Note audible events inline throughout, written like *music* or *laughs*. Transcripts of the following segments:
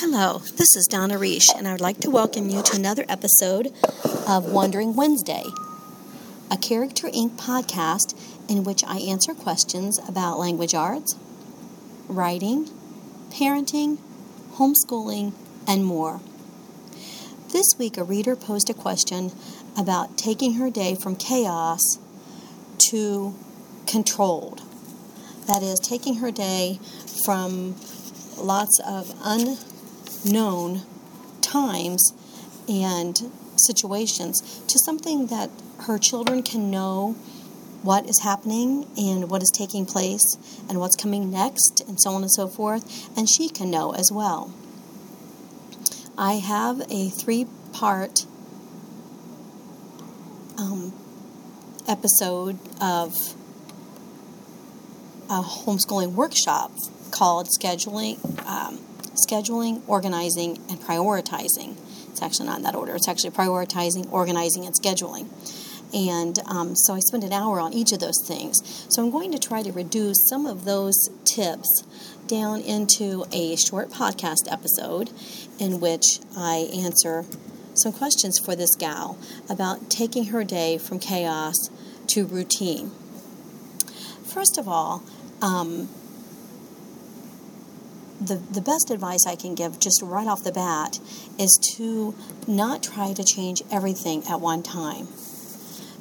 Hello, this is Donna Reish, and I would like to welcome you to another episode of Wandering Wednesday, a Character Inc. podcast in which I answer questions about language arts, writing, parenting, homeschooling, and more. This week, a reader posed a question about taking her day from chaos to controlled. That is, taking her day from lots of unknown times and situations to something that her children can know what is happening and what is taking place and what's coming next and so on and so forth, and she can know as well. I have a three part um, episode of a homeschooling workshop called scheduling, um, scheduling, organizing, and prioritizing. It's actually not in that order. It's actually prioritizing, organizing, and scheduling. And um, so I spent an hour on each of those things. So I'm going to try to reduce some of those tips down into a short podcast episode in which I answer some questions for this gal about taking her day from chaos to routine. First of all, um, the, the best advice I can give just right off the bat is to not try to change everything at one time.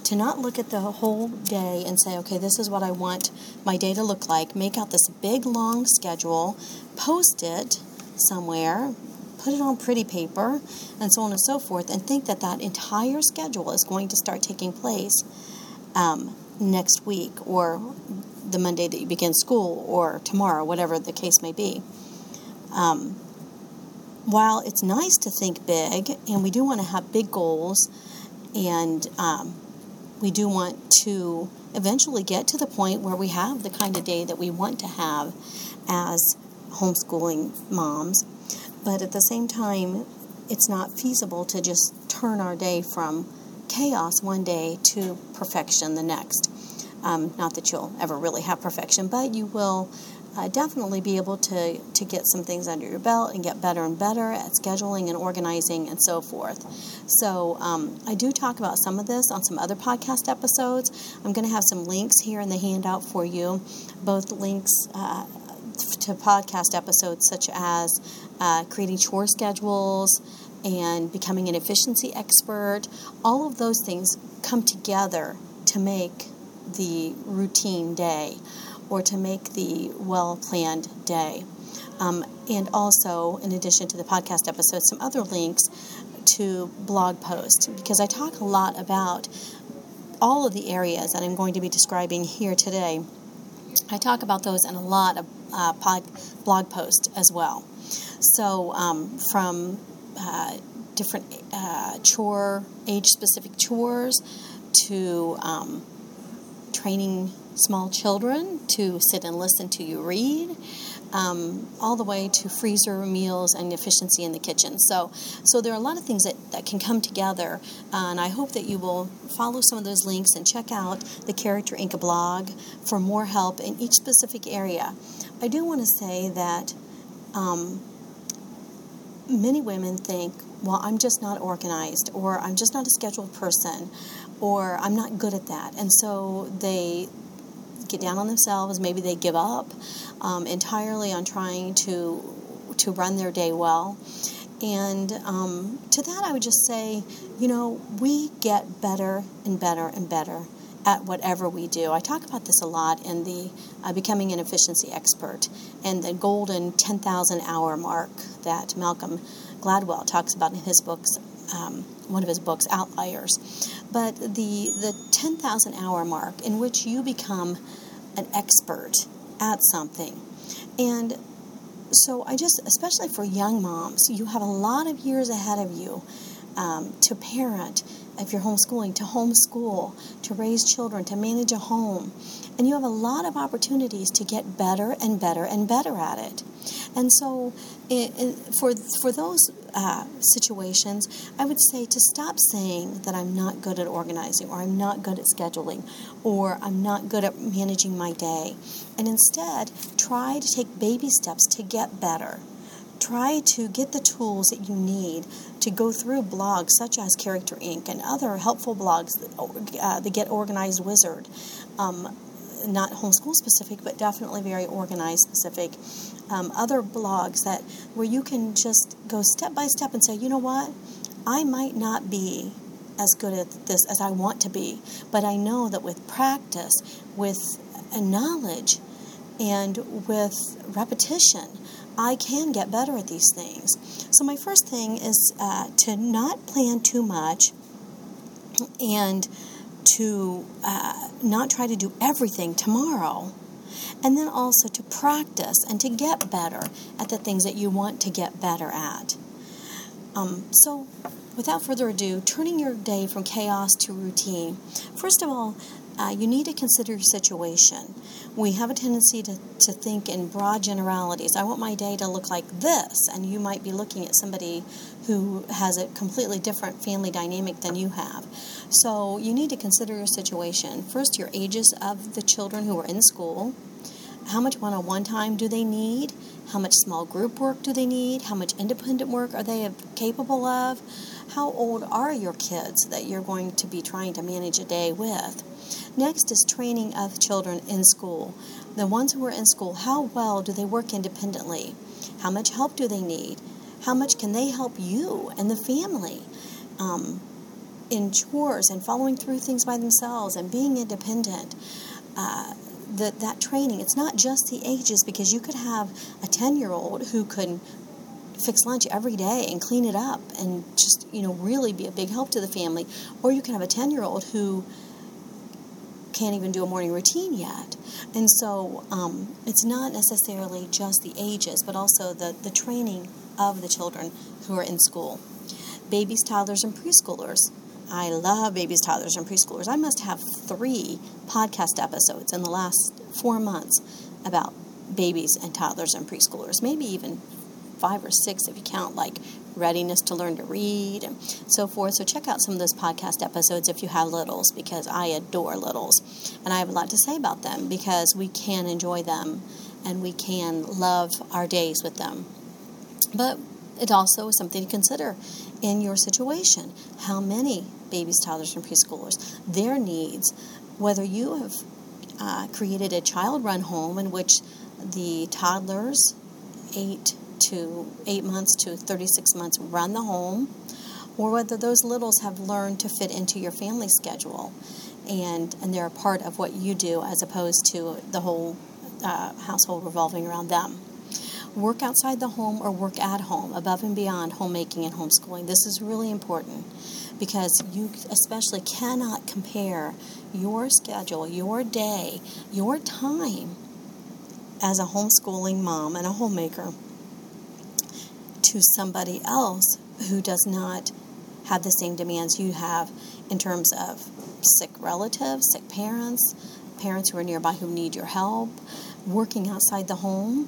To not look at the whole day and say, okay, this is what I want my day to look like. Make out this big long schedule, post it somewhere, put it on pretty paper, and so on and so forth, and think that that entire schedule is going to start taking place um, next week or the Monday that you begin school or tomorrow, whatever the case may be. Um, while it's nice to think big and we do want to have big goals and um, we do want to eventually get to the point where we have the kind of day that we want to have as homeschooling moms, but at the same time, it's not feasible to just turn our day from chaos one day to perfection the next. Um, not that you'll ever really have perfection, but you will uh, definitely be able to, to get some things under your belt and get better and better at scheduling and organizing and so forth. So, um, I do talk about some of this on some other podcast episodes. I'm going to have some links here in the handout for you, both links uh, to podcast episodes such as uh, creating chore schedules and becoming an efficiency expert. All of those things come together to make the routine day or to make the well planned day. Um, and also, in addition to the podcast episode, some other links to blog posts because I talk a lot about all of the areas that I'm going to be describing here today. I talk about those in a lot of uh, pod, blog posts as well. So, um, from uh, different uh, chore, age specific chores to um, training small children to sit and listen to you read, um, all the way to freezer meals and efficiency in the kitchen. So, so there are a lot of things that, that can come together, uh, and I hope that you will follow some of those links and check out the Character Inc. blog for more help in each specific area. I do want to say that um, many women think, well, I'm just not organized, or I'm just not a scheduled person, or I'm not good at that. And so they get down on themselves. Maybe they give up um, entirely on trying to to run their day well. And um, to that, I would just say, you know, we get better and better and better at whatever we do. I talk about this a lot in the uh, Becoming an Efficiency Expert and the golden 10,000 hour mark that Malcolm Gladwell talks about in his books, um, one of his books, Outliers. But the, the 10,000 hour mark in which you become an expert at something. And so I just, especially for young moms, you have a lot of years ahead of you um, to parent if you're homeschooling, to homeschool, to raise children, to manage a home. And you have a lot of opportunities to get better and better and better at it. And so, it, it, for, for those uh, situations, I would say to stop saying that I'm not good at organizing, or I'm not good at scheduling, or I'm not good at managing my day. And instead, try to take baby steps to get better try to get the tools that you need to go through blogs such as Character Inc. and other helpful blogs, uh, the Get Organized Wizard. Um, not homeschool specific, but definitely very organized specific. Um, other blogs that where you can just go step by step and say, you know what, I might not be as good at this as I want to be, but I know that with practice, with knowledge, and with repetition, I can get better at these things. So, my first thing is uh, to not plan too much and to uh, not try to do everything tomorrow. And then also to practice and to get better at the things that you want to get better at. Um, so, without further ado, turning your day from chaos to routine. First of all, uh, you need to consider your situation. We have a tendency to, to think in broad generalities. I want my day to look like this, and you might be looking at somebody who has a completely different family dynamic than you have. So you need to consider your situation. First, your ages of the children who are in school. How much one on one time do they need? How much small group work do they need? How much independent work are they capable of? How old are your kids that you're going to be trying to manage a day with? Next is training of children in school. The ones who are in school, how well do they work independently? How much help do they need? How much can they help you and the family um, in chores and following through things by themselves and being independent? Uh, that that training it's not just the ages because you could have a 10 year old who could fix lunch every day and clean it up and just you know really be a big help to the family or you can have a 10 year old who can't even do a morning routine yet. And so um, it's not necessarily just the ages, but also the, the training of the children who are in school. Babies, toddlers, and preschoolers. I love babies, toddlers, and preschoolers. I must have three podcast episodes in the last four months about babies and toddlers and preschoolers, maybe even five or six if you count like readiness to learn to read and so forth. So check out some of those podcast episodes if you have littles because I adore littles and I have a lot to say about them because we can enjoy them and we can love our days with them. But it also is something to consider in your situation. How many babies, toddlers, and preschoolers, their needs, whether you have uh, created a child run home in which the toddlers, eight to eight months to 36 months run the home, or whether those littles have learned to fit into your family schedule and, and they're a part of what you do as opposed to the whole uh, household revolving around them. Work outside the home or work at home, above and beyond homemaking and homeschooling. This is really important because you especially cannot compare your schedule, your day, your time as a homeschooling mom and a homemaker to somebody else who does not have the same demands you have in terms of sick relatives, sick parents, parents who are nearby who need your help, working outside the home,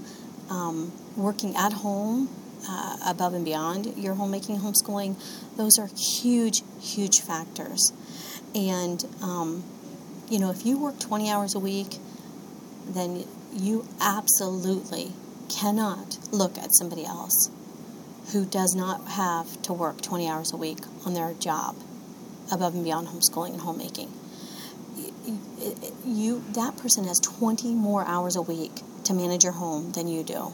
um, working at home uh, above and beyond your homemaking homeschooling. Those are huge, huge factors. And, um, you know, if you work 20 hours a week, then you absolutely cannot look at somebody else who does not have to work 20 hours a week on their job above and beyond homeschooling and homemaking. You that person has 20 more hours a week to manage your home than you do.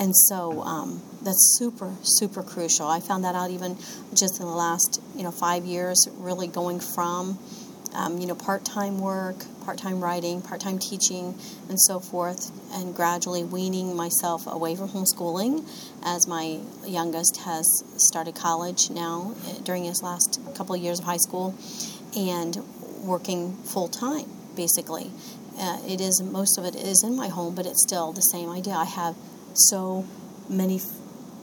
And so um, that's super, super crucial. I found that out even just in the last, you know, five years, really going from um, you know, part-time work, part-time writing, part-time teaching, and so forth, and gradually weaning myself away from homeschooling as my youngest has started college now eh, during his last couple of years of high school, and working full-time, basically. Uh, it is most of it is in my home, but it's still the same idea. I have so many,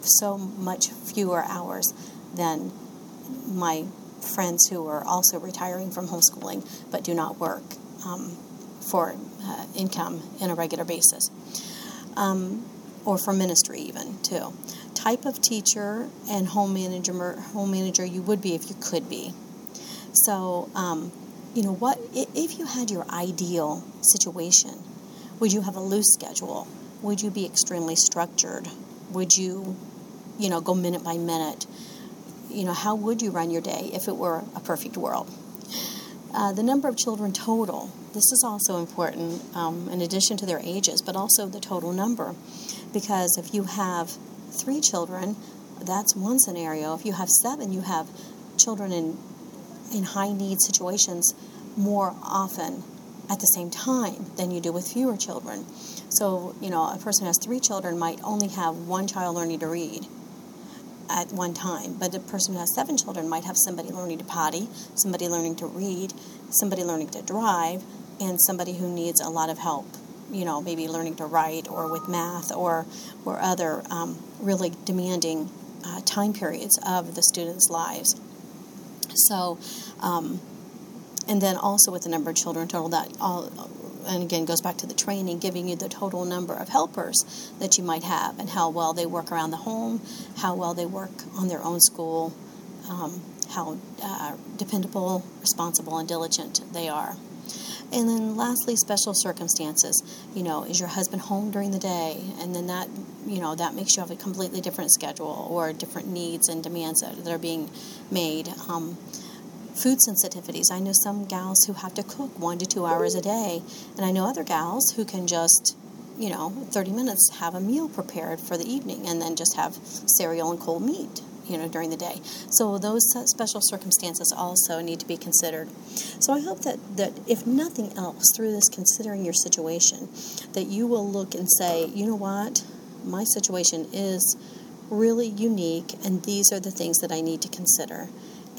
so much fewer hours than my friends who are also retiring from homeschooling but do not work um, for uh, income in a regular basis, um, or for ministry even too. Type of teacher and home manager, home manager you would be if you could be. So, um, you know what? If you had your ideal situation, would you have a loose schedule? Would you be extremely structured? would you, you know, go minute by minute? You know, how would you run your day if it were a perfect world? Uh, the number of children total. This is also important um, in addition to their ages, but also the total number. Because if you have three children, that's one scenario. If you have seven, you have children in in high need situations more often at the same time than you do with fewer children. So, you know, a person who has three children might only have one child learning to read at one time, but a person who has seven children might have somebody learning to potty, somebody learning to read, somebody learning to drive, and somebody who needs a lot of help. You know, maybe learning to write or with math or or other um, really demanding uh, time periods of the students' lives. So, um, and then also with the number of children total, that all, and again goes back to the training, giving you the total number of helpers that you might have and how well they work around the home, how well they work on their own school, um, how uh, dependable, responsible, and diligent they are. And then lastly, special circumstances. You know, is your husband home during the day? And then that, you know, that makes you have a completely different schedule or different needs and demands that, that are being made. Um, food sensitivities. I know some gals who have to cook one to two hours a day, and I know other gals who can just, you know, 30 minutes have a meal prepared for the evening and then just have cereal and cold meat you know during the day. So those special circumstances also need to be considered. So i hope that that if nothing else through this considering your situation that you will look and say you know what? My situation is really unique and these are the things that i need to consider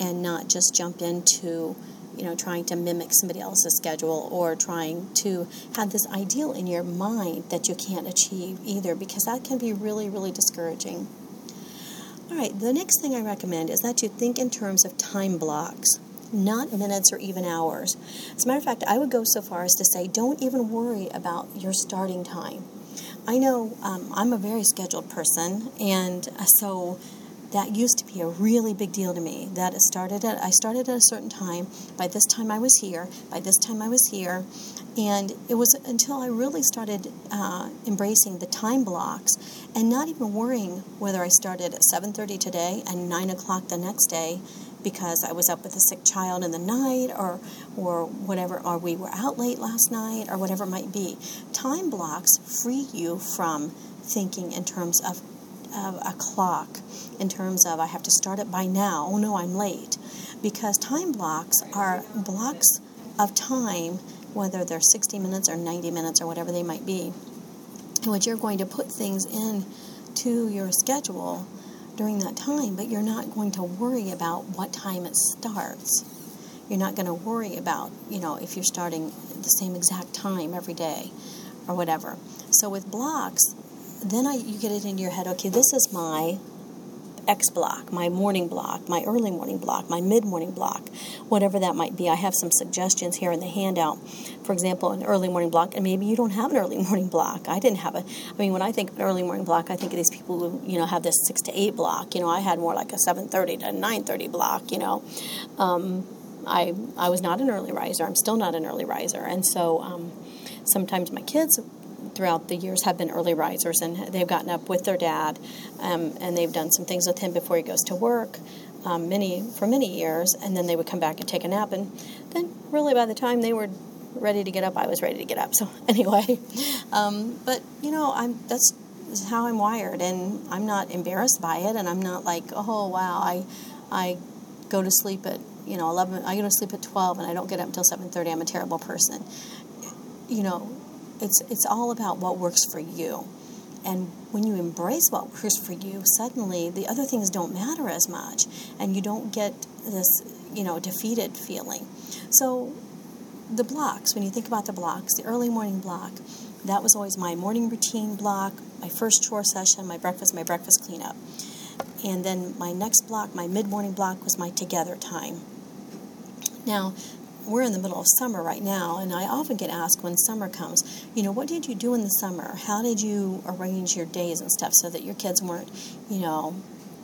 and not just jump into you know trying to mimic somebody else's schedule or trying to have this ideal in your mind that you can't achieve either because that can be really really discouraging. All right the next thing i recommend is that you think in terms of time blocks not minutes or even hours. As a matter of fact i would go so far as to say don't even worry about your starting time. I know um, i'm a very scheduled person and uh, so that used to be a really big deal to me. That started at I started at a certain time. By this time I was here. By this time I was here, and it was until I really started uh, embracing the time blocks and not even worrying whether I started at 7:30 today and 9 o'clock the next day because I was up with a sick child in the night or or whatever or we were out late last night or whatever it might be. Time blocks free you from thinking in terms of a clock in terms of I have to start it by now. Oh no, I'm late. Because time blocks are blocks of time, whether they're 60 minutes or 90 minutes or whatever they might be, in which you're going to put things in to your schedule during that time, but you're not going to worry about what time it starts. You're not going to worry about, you know, if you're starting the same exact time every day or whatever. So with blocks, then I, you get it in your head, okay, this is my X block, my morning block, my early morning block, my mid morning block, whatever that might be. I have some suggestions here in the handout. For example, an early morning block, and maybe you don't have an early *laughs* morning block. I didn't have a. I mean, when I think of an early morning block, I think of these people who you know have this six to eight block. You know, I had more like a seven thirty to nine thirty block. You know, um, I I was not an early riser. I'm still not an early riser, and so um, sometimes my kids throughout the years have been early risers, and they've gotten up with their dad, um, and they've done some things with him before he goes to work. Um, many for many years, and then they would come back and take a nap, and then really by the time they were ready to get up, I was ready to get up. So *laughs* anyway, um, but you know, I'm that's how I'm wired, and I'm not embarrassed by it, and I'm not like, oh wow, I I go to sleep at you know 11 i go to sleep at 12 and i don't get up until 7.30 i'm a terrible person you know it's it's all about what works for you. And when you embrace what works for you, suddenly the other things don't matter as much, and you don't get this, you know, defeated feeling. So, the blocks, when you think about the blocks, the early morning block, that was always my morning routine block, my first chore session, my breakfast, my breakfast cleanup. And then my next block, my mid morning block, was my together time. Now, we're in the middle of summer right now, and I often get asked when summer comes, you know, what did you do in the summer? How did you arrange your days and stuff so that your kids weren't, you know,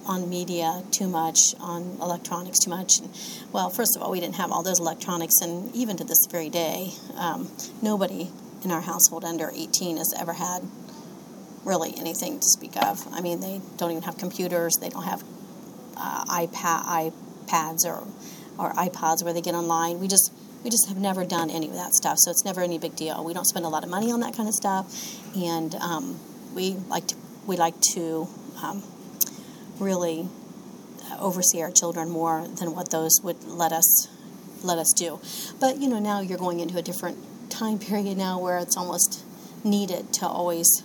on media too much, on electronics too much? And, well, first of all, we didn't have all those electronics, and even to this very day, um, nobody in our household under 18 has ever had really anything to speak of. I mean, they don't even have computers. They don't have uh, iPad, iPads or or iPods where they get online. We just we just have never done any of that stuff, so it's never any big deal. We don't spend a lot of money on that kind of stuff, and um, we like to we like to um, really oversee our children more than what those would let us let us do. But you know, now you're going into a different time period now where it's almost needed to always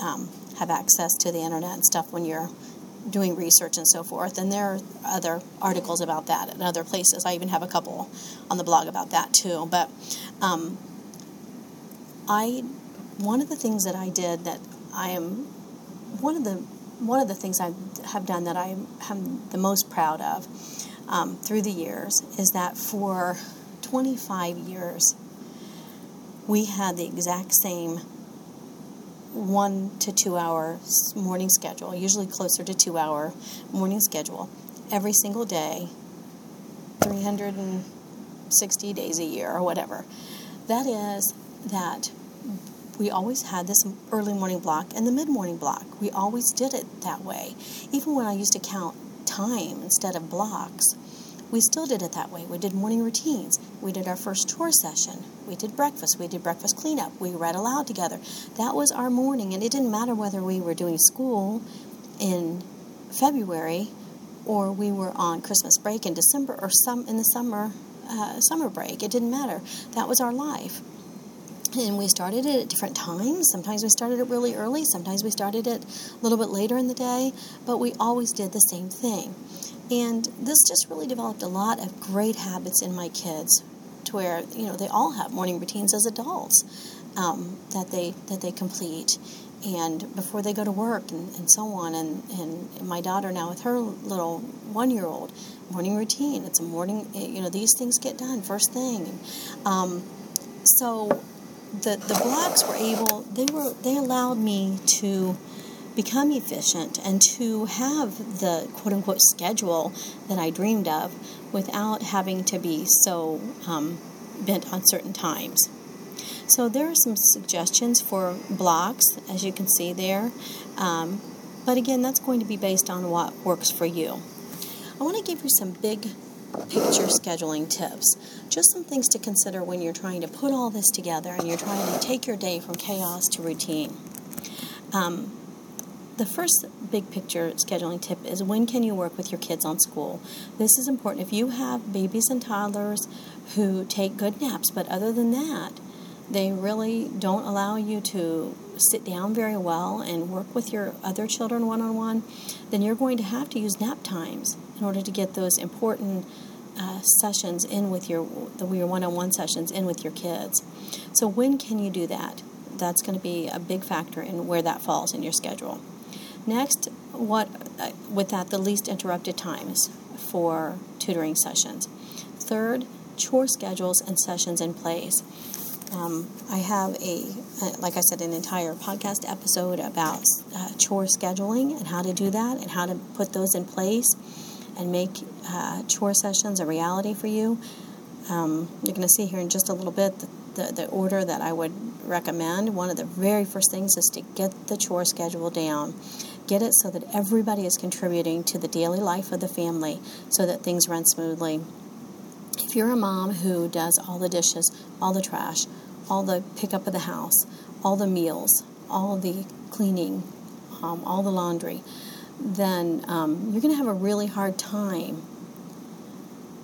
um, have access to the internet and stuff when you're doing research and so forth. And there are other articles about that in other places. I even have a couple on the blog about that too. But um, I, one of the things that I did that I am, one of the one of the things I have done that I am the most proud of um, through the years is that for 25 years we had the exact same one to two hour morning schedule, usually closer to two hour morning schedule, every single day, 360 days a year or whatever. That is that we always had this early morning block and the mid morning block. We always did it that way. Even when I used to count time instead of blocks, we still did it that way. We did morning routines. We did our first chore session. We did breakfast. We did breakfast cleanup. We read aloud together. That was our morning, and it didn't matter whether we were doing school in February or we were on Christmas break in December or some in the summer uh, summer break. It didn't matter. That was our life. And we started it at different times. Sometimes we started it really early. Sometimes we started it a little bit later in the day. But we always did the same thing. And this just really developed a lot of great habits in my kids to where, you know, they all have morning routines as adults um, that they that they complete. And before they go to work and, and so on and, and my daughter now with her little one year old morning routine it's a morning you know these things get done first thing. Um, so the the blocks were able they were they allowed me to become efficient and to have the quote unquote schedule that I dreamed of without having to be so um, bent on certain times. So, there are some suggestions for blocks, as you can see there. Um, but again, that's going to be based on what works for you. I want to give you some big picture scheduling tips. Just some things to consider when you're trying to put all this together and you're trying to take your day from chaos to routine. Um, the first big picture scheduling tip is when can you work with your kids on school? This is important. If you have babies and toddlers who take good naps, but other than that, they really don't allow you to sit down very well and work with your other children one on one, then you're going to have to use nap times in order to get those important uh, sessions in with your the your one-on-one sessions in with your kids. So when can you do that? That's going to be a big factor in where that falls in your schedule. Next, what uh, with that the least interrupted times for tutoring sessions. Third, chore schedules and sessions in place. Um, I have a, uh, like I said, an entire podcast episode about uh, chore scheduling and how to do that and how to put those in place and make uh, chore sessions a reality for you. Um, you're going to see here in just a little bit the, the, the order that I would recommend. One of the very first things is to get the chore schedule down Get it so that everybody is contributing to the daily life of the family so that things run smoothly. If you're a mom who does all the dishes, all the trash, all the pickup of the house, all the meals, all the cleaning, um, all the laundry, then um, you're going to have a really hard time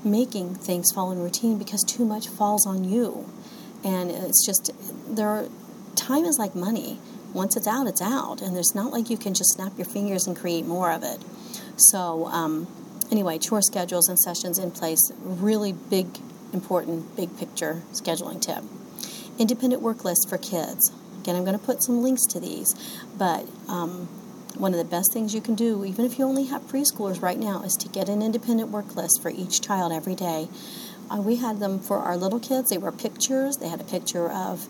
making things fall in routine because too much falls on you. And it's just, there are, time is like money once it's out, it's out. And there's not like you can just snap your fingers and create more of it. So, um, anyway, chore schedules and sessions in place, really big, important, big picture scheduling tip. Independent work list for kids. Again, I'm going to put some links to these, but um, one of the best things you can do, even if you only have preschoolers right now, is to get an independent work list for each child every day. Uh, we had them for our little kids. They were pictures. They had a picture of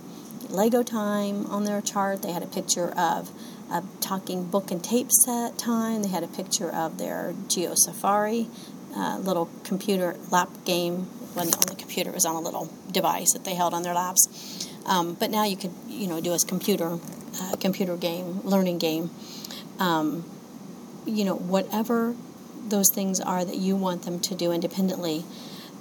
Lego time on their chart. They had a picture of a talking book and tape set time. They had a picture of their Geo Safari uh, little computer lap game. wasn't on the computer; it was on a little device that they held on their laps. Um, but now you could, you know, do a computer uh, computer game, learning game. Um, you know, whatever those things are that you want them to do independently,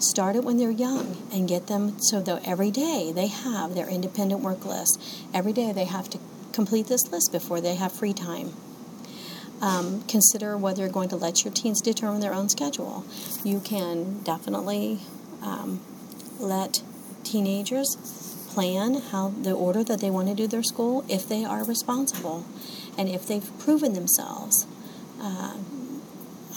start it when they're young and get them so that every day they have their independent work list. Every day they have to complete this list before they have free time. Um, consider whether you're going to let your teens determine their own schedule. You can definitely um, let teenagers plan how the order that they want to do their school if they are responsible and if they've proven themselves. Uh,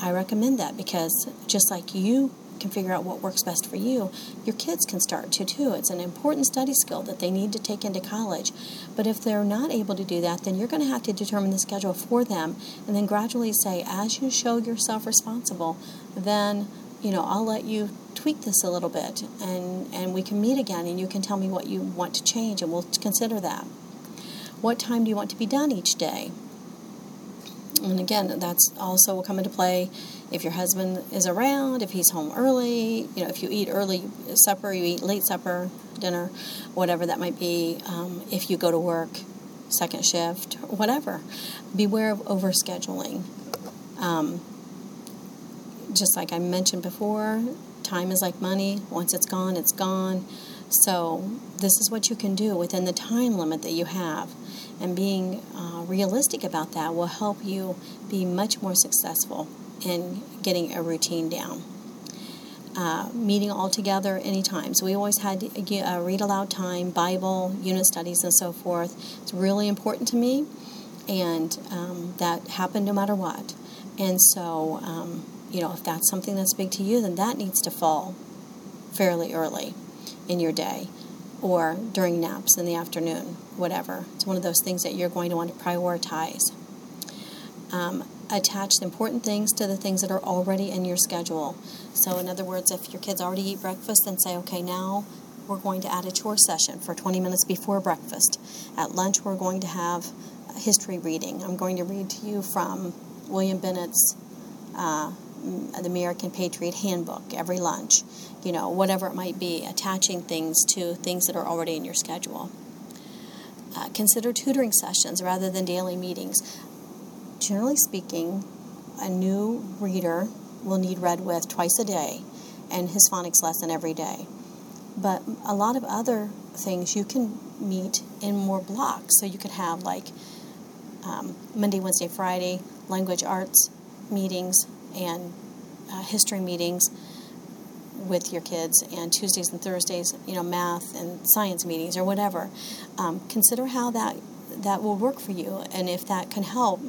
I recommend that because just like you can figure out what works best for you, your kids can start to too. It's an important study skill that they need to take into college. But if they're not able to do that, then you're going to have to determine the schedule for them and then gradually say, as you show yourself responsible, then you know, I'll let you tweak this a little bit and, and we can meet again and you can tell me what you want to change and we'll consider that. What time do you want to be done each day? And again, that's also will come into play if your husband is around, if he's home early, you know, if you eat early supper, you eat late supper, dinner, whatever that might be, um, if you go to work, second shift, whatever. Beware of overscheduling. Um, just like I mentioned before, time is like money. Once it's gone, it's gone. So, this is what you can do within the time limit that you have. And being uh, realistic about that will help you be much more successful in getting a routine down. Uh, meeting all together anytime. So we always had uh, read aloud time, Bible, unit studies, and so forth. It's really important to me, and um, that happened no matter what. And so, um, you know, if that's something that's big to you, then that needs to fall fairly early in your day or during naps in the afternoon, whatever. It's one of those things that you're going to want to prioritize. Um, attach the important things to the things that are already in your schedule. So, in other words, if your kids already eat breakfast, then say, okay, now we're going to add a chore session for 20 minutes before breakfast. At lunch, we're going to have history reading. I'm going to read to you from William Bennett's uh, the American Patriot Handbook every lunch, you know, whatever it might be, attaching things to things that are already in your schedule. Uh, consider tutoring sessions rather than daily meetings. Generally speaking, a new reader will need read with twice a day and his phonics lesson every day. But a lot of other things you can meet in more blocks. So you could have like um, Monday, Wednesday, Friday language arts meetings and uh, history meetings with your kids and Tuesdays and Thursdays, you know, math and science meetings or whatever. Um, consider how that that will work for you and if that can help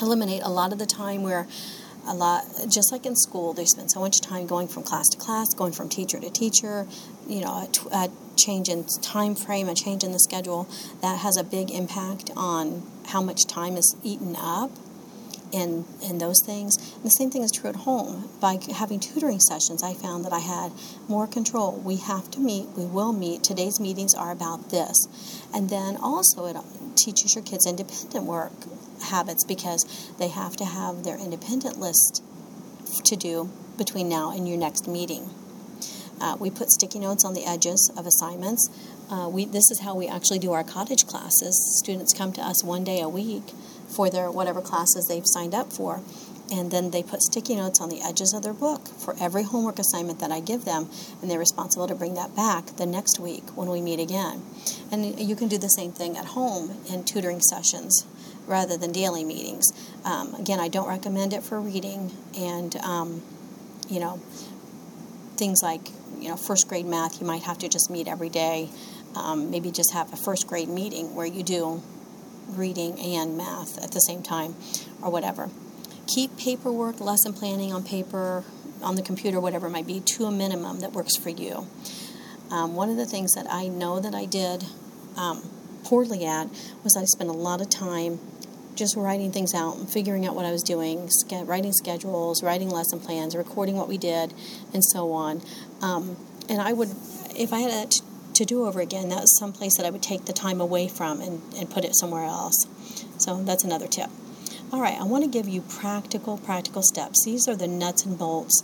eliminate a lot of the time where a lot just like in school they spend so much time going from class to class going from teacher to teacher you know a, a change in time frame a change in the schedule that has a big impact on how much time is eaten up in in those things. And the same thing is true at home. By having tutoring sessions, I found that I had more control. We have to meet. We will meet. Today's meetings are about this, and then also it teaches your kids independent work habits because they have to have their independent list to do between now and your next meeting. Uh, we put sticky notes on the edges of assignments. Uh, we, this is how we actually do our cottage classes. Students come to us one day a week for their whatever classes they've signed up for. And then they put sticky notes on the edges of their book for every homework assignment that I give them, and they're responsible to bring that back the next week when we meet again. And you can do the same thing at home in tutoring sessions rather than daily meetings. Um, again, I don't recommend it for reading and, um, you know, things like, you know, first grade math, you might have to just meet every day. Um, maybe just have a first grade meeting where you do reading and math at the same time or whatever. Keep paperwork, lesson planning on paper, on the computer, whatever it might be, to a minimum that works for you. Um, one of the things that I know that I did um, poorly at was I spent a lot of time just writing things out and figuring out what I was doing, ske- writing schedules, writing lesson plans, recording what we did, and so on. Um, and I would, if I had to to do over again, that was some place that I would take the time away from and, and put it somewhere else. So that's another tip. All right, I want to give you practical, practical steps. These are the nuts and bolts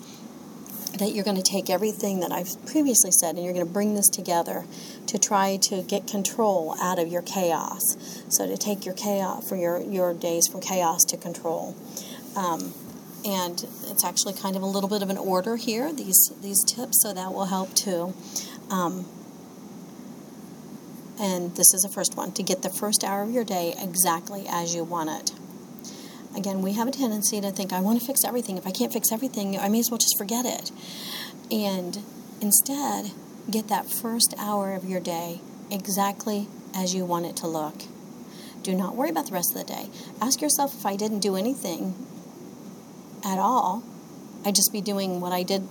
that you're going to take everything that I've previously said and you're going to bring this together to try to get control out of your chaos. So to take your chaos for your your days from chaos to control. Um, and it's actually kind of a little bit of an order here these these tips so that will help too um, and this is the first one to get the first hour of your day exactly as you want it again we have a tendency to think i want to fix everything if i can't fix everything i may as well just forget it and instead get that first hour of your day exactly as you want it to look do not worry about the rest of the day ask yourself if i didn't do anything at all. I'd just be doing what I did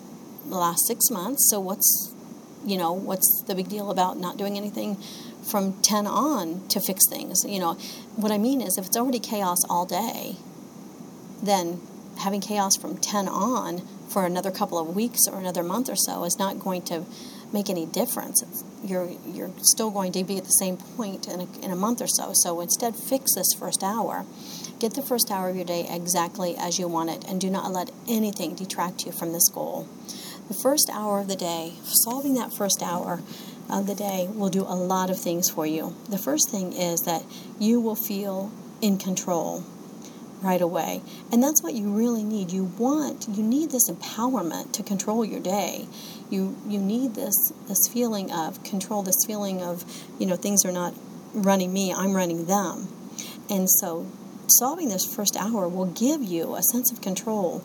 the last six months. So what's you know what's the big deal about not doing anything from 10 on to fix things you know what i mean is if it's already chaos all day then having chaos from 10 on for another couple of weeks or another month or so is not going to make any difference. You're you're still going to be at the same point in a, in a month or so. So instead, fix this first hour. Get the first hour of your day exactly as you want it, and do not let anything detract you from this goal. The first hour of the day, solving that first hour of the day, will do a lot of things for you. The first thing is that you will feel in control right away. And that's what you really need. You want, you need this empowerment to control your day. You you need this this feeling of control, this feeling of, you know, things are not running me, I'm running them. And so solving this first hour will give you a sense of control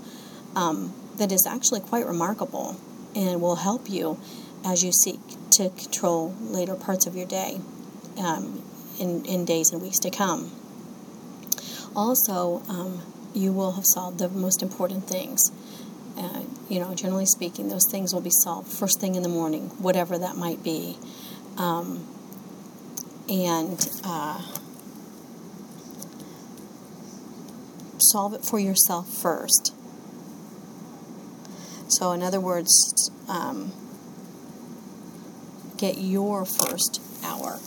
um, that is actually quite remarkable and will help you as you seek to control later parts of your day um, in, in days and weeks to come. Also, um, you will have solved the most important things. Uh, you know, generally speaking, those things will be solved first thing in the morning, whatever that might be. Um, and uh, solve it for yourself first. So, in other words, um, get your first hour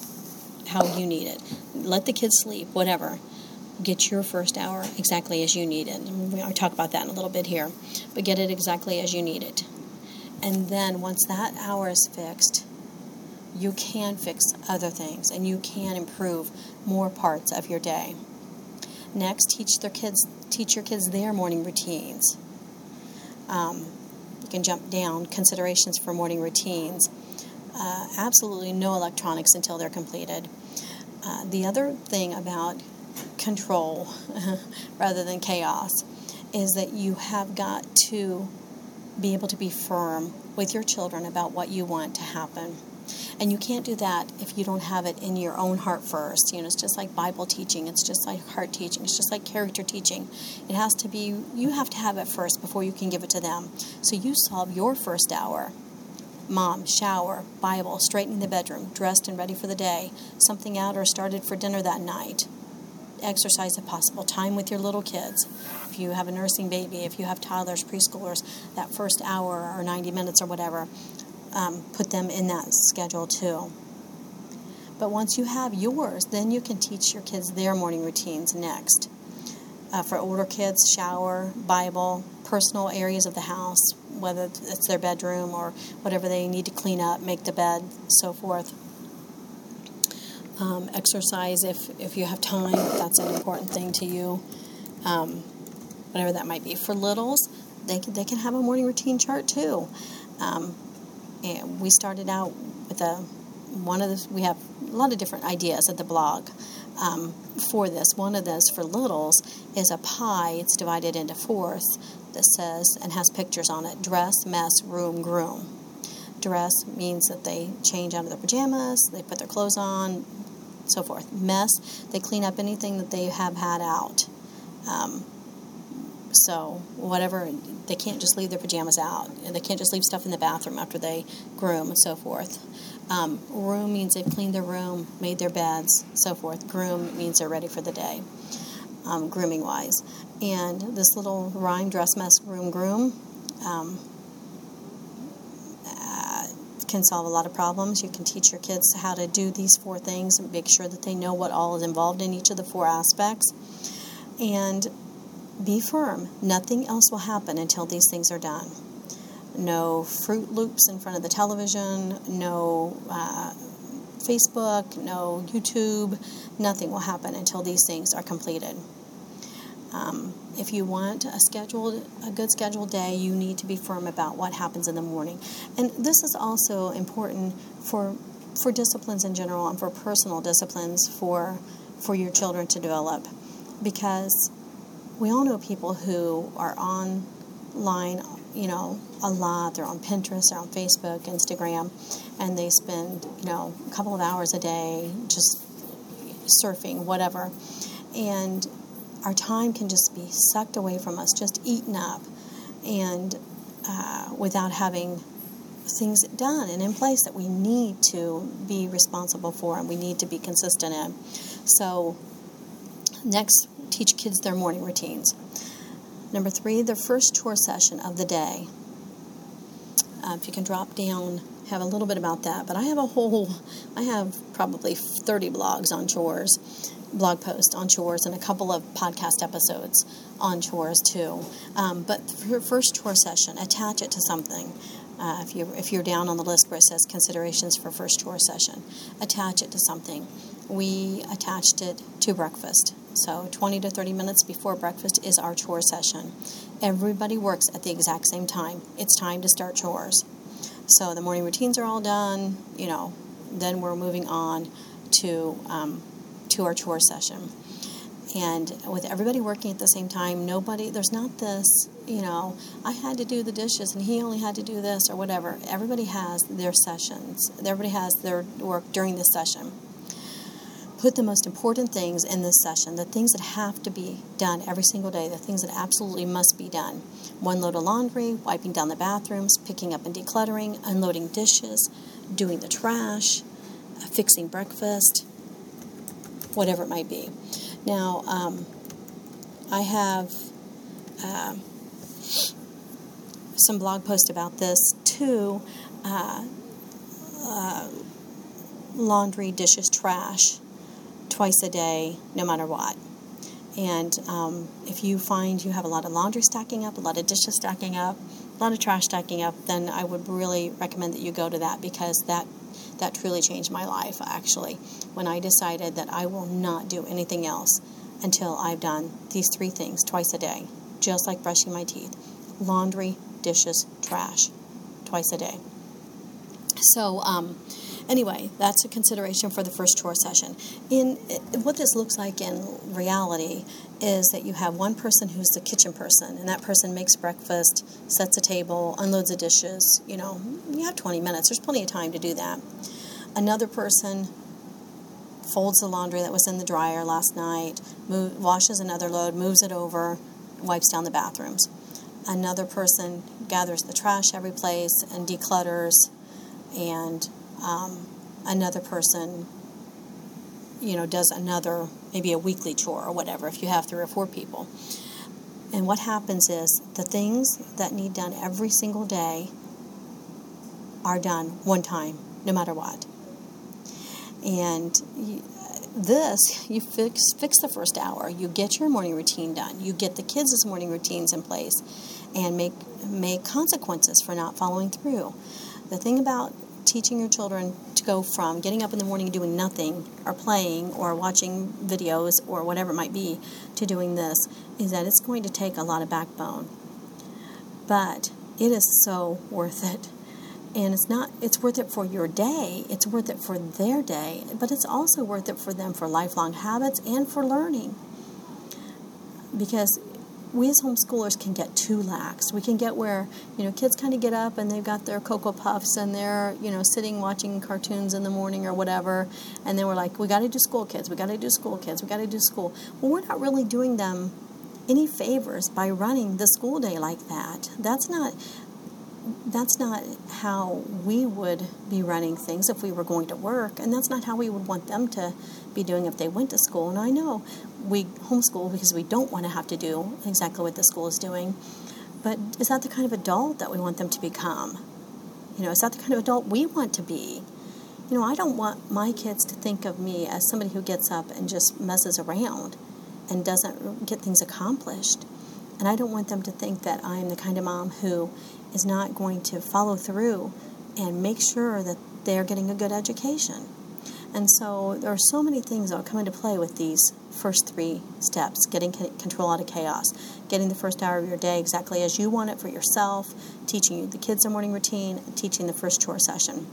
how you need it. Let the kids sleep, whatever get your first hour exactly as you need it. And I'll talk about that in a little bit here, but get it exactly as you need it. And then once that hour is fixed, you can fix other things and you can improve more parts of your day. Next, teach their kids teach your kids their morning routines. Um, you can jump down considerations for morning routines. Uh, absolutely no electronics until they're completed. Uh, the other thing about control *laughs* rather than chaos is that you have got to be able to be firm with your children about what you want to happen. And you can't do that if you don't have it in your own heart first. You know, it's just like Bible teaching, it's just like heart teaching, it's just like character teaching. It has to be, you have to have it first before you can give it to them. So you solve your first hour. Mom, shower, Bible, straightening the bedroom, dressed and ready for the day, something out or started for dinner that night exercise if possible, time with your little kids. If you have a nursing baby, if you have toddlers, preschoolers, that first hour or 90 minutes or whatever, um, put them in that schedule too. But once you have yours, then you can teach your kids their morning routines next. Uh, for older kids, shower, Bible, personal areas of the house, whether it's their bedroom or whatever they need to clean up, make the bed, so forth um, exercise if, if you have time, that's an important thing to you, um, whatever that might be. For littles, they can, they can have a morning routine chart too. Um, and we started out with a one of the we have a lot of different ideas at the blog um, for this. One of those for littles is a pie. It's divided into fourths that says and has pictures on it: dress, mess, room, groom dress means that they change out of their pajamas, they put their clothes on, so forth. Mess, they clean up anything that they have had out. Um, so whatever, they can't just leave their pajamas out. They can't just leave stuff in the bathroom after they groom and so forth. Um, room means they've cleaned their room, made their beds, so forth. Groom means they're ready for the day, um, grooming wise. And this little rhyme, dress, mess, room, groom. Can solve a lot of problems. You can teach your kids how to do these four things and make sure that they know what all is involved in each of the four aspects. And be firm. Nothing else will happen until these things are done. no Froot Loops in front of the television, no uh, Facebook, no YouTube. Nothing will happen until these things are completed. Um, if you want a scheduled, a good scheduled day, you need to be firm about what happens in the morning. And this is also important for for disciplines in general and for personal disciplines for for your children to develop, because we all know people who are online, you know, a lot. They're on Pinterest, they're on Facebook, Instagram, and they spend, you know, a couple of hours a day just surfing, whatever. And our time can just be sucked away from us, just eaten up, and uh, without having things done and in place that we need to be responsible for and we need to be consistent in. So, next, teach kids their morning routines. Number three, the first chore session of the day. Uh, if you can drop down, have a little bit about that. But I have a whole, I have probably 30 blogs on chores blog post on chores and a couple of podcast episodes on chores too. Um, but for first chore session, attach it to something. Uh, if you if you're down on the list where it says considerations for first chore session, attach it to something. We attached it to breakfast. So 20 to 30 minutes before breakfast is our chore session. Everybody works at the exact same time. It's time to start chores. So the morning routines are all done. You know, then we're moving on to um, to our chore session. And with everybody working at the same time, nobody, there's not this, you know, I had to do the dishes and he only had to do this or whatever. Everybody has their sessions, everybody has their work during the session. Put the most important things in this session, the things that have to be done every single day, the things that absolutely must be done. One load of laundry, wiping down the bathrooms, picking up and decluttering, unloading dishes, doing the trash, fixing breakfast, whatever it might be. Now, um, I have uh, some blog posts about this too. Uh, uh, laundry, dishes, trash, twice a day, no matter what. And um, if you find you have a lot of laundry stacking up, a lot of dishes stacking up, lot of trash stacking up, then I would really recommend that you go to that because that that truly changed my life actually when I decided that I will not do anything else until I've done these three things twice a day, just like brushing my teeth laundry, dishes, trash, twice a day. So, um, anyway, that's a consideration for the first chore session. In what this looks like in reality is that you have one person who's the kitchen person, and that person makes breakfast, sets a table, unloads the dishes. You know, you have 20 minutes. There's plenty of time to do that. Another person folds the laundry that was in the dryer last night, move, washes another load, moves it over, wipes down the bathrooms. Another person gathers the trash every place and declutters, and um, another person, you know, does another, maybe a weekly chore or whatever, if you have three or four people. And what happens is the things that need done every single day are done one time, no matter what. And you, this, you fix fix the first hour. You get your morning routine done. You get the kids' morning routines in place, and make make consequences for not following through. The thing about teaching your children to go from getting up in the morning and doing nothing or playing or watching videos or whatever it might be to doing this is that it's going to take a lot of backbone. But it is so worth it and it's not it's worth it for your day it's worth it for their day but it's also worth it for them for lifelong habits and for learning because we as homeschoolers can get too lax we can get where you know kids kind of get up and they've got their cocoa puffs and they're you know sitting watching cartoons in the morning or whatever. And then we're like we got to do school kids. We got to do school kids. We got to do school. Well we're not really doing them any favors by running the school day like that. That's not that's not how we would be running things if we were going to work, and that's not how we would want them to be doing if they went to school. And I know we homeschool because we don't want to have to do exactly what the school is doing, but is that the kind of adult that we want them to become? You know, is that the kind of adult we want to be? You know, I don't want my kids to think of me as somebody who gets up and just messes around and doesn't get things accomplished. And I don't want them to think that I'm the kind of mom who is not going to follow through and make sure that they're getting a good education. And so there are so many things that come into play with these first three steps getting control out of chaos, getting the first hour of your day exactly as you want it for yourself, teaching the kids a morning routine, teaching the first chore session.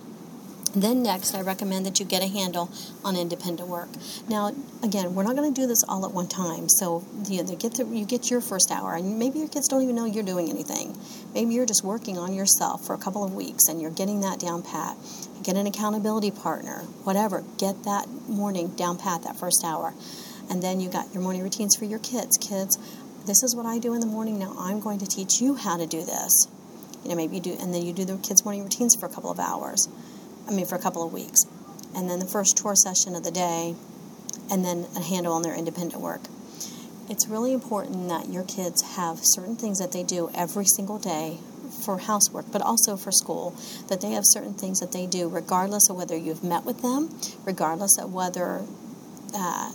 Then next, I recommend that you get a handle on independent work. Now, again, we're not going to do this all at one time. So you, know, get the, you get your first hour, and maybe your kids don't even know you're doing anything. Maybe you're just working on yourself for a couple of weeks, and you're getting that down pat. Get an accountability partner, whatever. Get that morning down pat, that first hour, and then you got your morning routines for your kids. Kids, this is what I do in the morning. Now I'm going to teach you how to do this. You know, maybe you do, and then you do the kids' morning routines for a couple of hours I mean, for a couple of weeks. And then the first tour session of the day, and then a handle on their independent work. It's really important that your kids have certain things that they do every single day for housework, but also for school, that they have certain things that they do regardless of whether you've met with them, regardless of whether uh,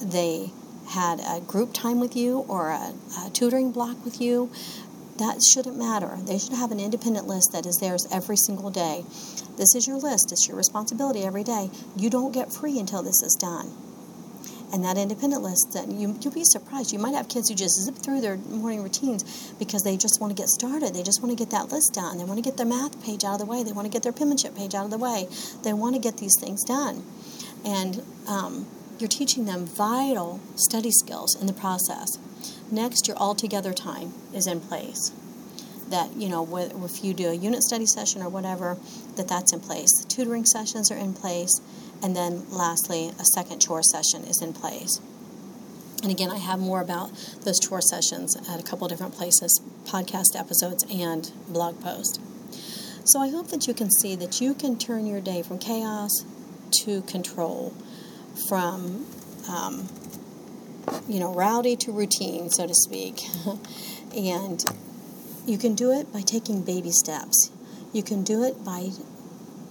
they had a group time with you or a, a tutoring block with you, that shouldn't matter. They should have an independent list that is theirs every single day. This is your list, it's your responsibility every day. You don't get free until this is done. And that independent list, that you, you'll be surprised. You might have kids who just zip through their morning routines because they just want to get started. They just want to get that list done. They want to get their math page out of the way. They want to get their penmanship page out of the way. They want to get these things done. And um, you're teaching them vital study skills in the process. Next, your all together time is in place. That, you know, if you do a unit study session or whatever, that that's in place. The tutoring sessions are in place. And then lastly, a second chore session is in place. And again, I have more about those chore sessions at a couple different places podcast episodes and blog post. So I hope that you can see that you can turn your day from chaos to control, from um, you know, rowdy to routine, so to speak. *laughs* and you can do it by taking baby steps. You can do it by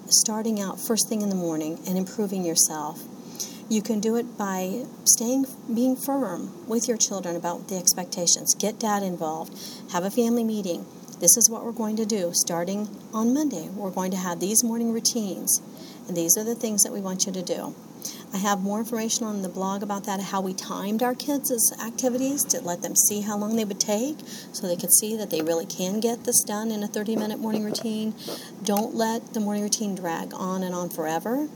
starting out first thing in the morning and improving yourself. You can do it by staying, being firm with your children about the expectations. Get dad involved. Have a family meeting. This is what we're going to do starting on Monday. We're going to have these morning routines, and these are the things that we want you to do. I have more information on the blog about that, how we timed our kids' activities to let them see how long they would take so they could see that they really can get this done in a 30 minute morning routine. Don't let the morning routine drag on and on forever.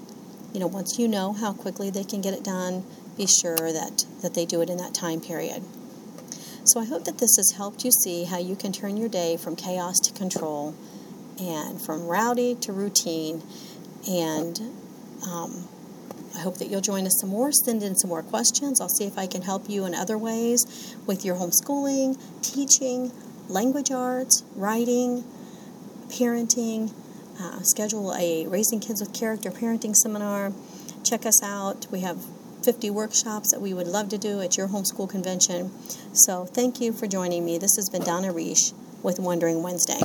You know, once you know how quickly they can get it done, be sure that, that they do it in that time period. So I hope that this has helped you see how you can turn your day from chaos to control and from rowdy to routine and um, I hope that you'll join us some more. Send in some more questions. I'll see if I can help you in other ways with your homeschooling, teaching, language arts, writing, parenting. Uh, schedule a Raising Kids with Character parenting seminar. Check us out. We have 50 workshops that we would love to do at your homeschool convention. So thank you for joining me. This has been Donna Reish with Wondering Wednesday.